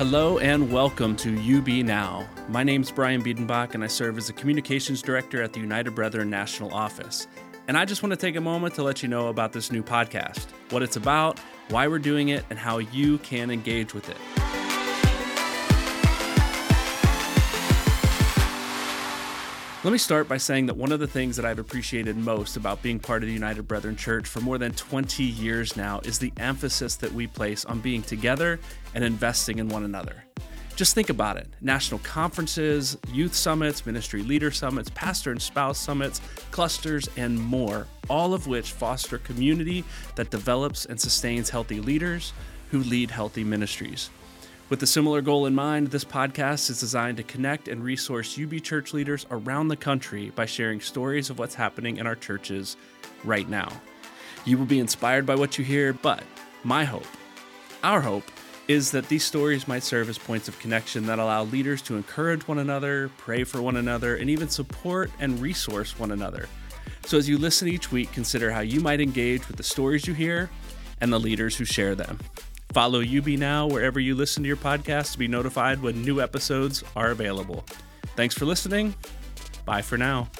Hello and welcome to UB Now. My name is Brian Biedenbach and I serve as a communications director at the United Brethren National Office. And I just want to take a moment to let you know about this new podcast, what it's about, why we're doing it, and how you can engage with it. Let me start by saying that one of the things that I've appreciated most about being part of the United Brethren Church for more than 20 years now is the emphasis that we place on being together and investing in one another. Just think about it national conferences, youth summits, ministry leader summits, pastor and spouse summits, clusters, and more, all of which foster community that develops and sustains healthy leaders who lead healthy ministries. With a similar goal in mind, this podcast is designed to connect and resource UB church leaders around the country by sharing stories of what's happening in our churches right now. You will be inspired by what you hear, but my hope, our hope, is that these stories might serve as points of connection that allow leaders to encourage one another, pray for one another, and even support and resource one another. So as you listen each week, consider how you might engage with the stories you hear and the leaders who share them. Follow UB Now wherever you listen to your podcast to be notified when new episodes are available. Thanks for listening. Bye for now.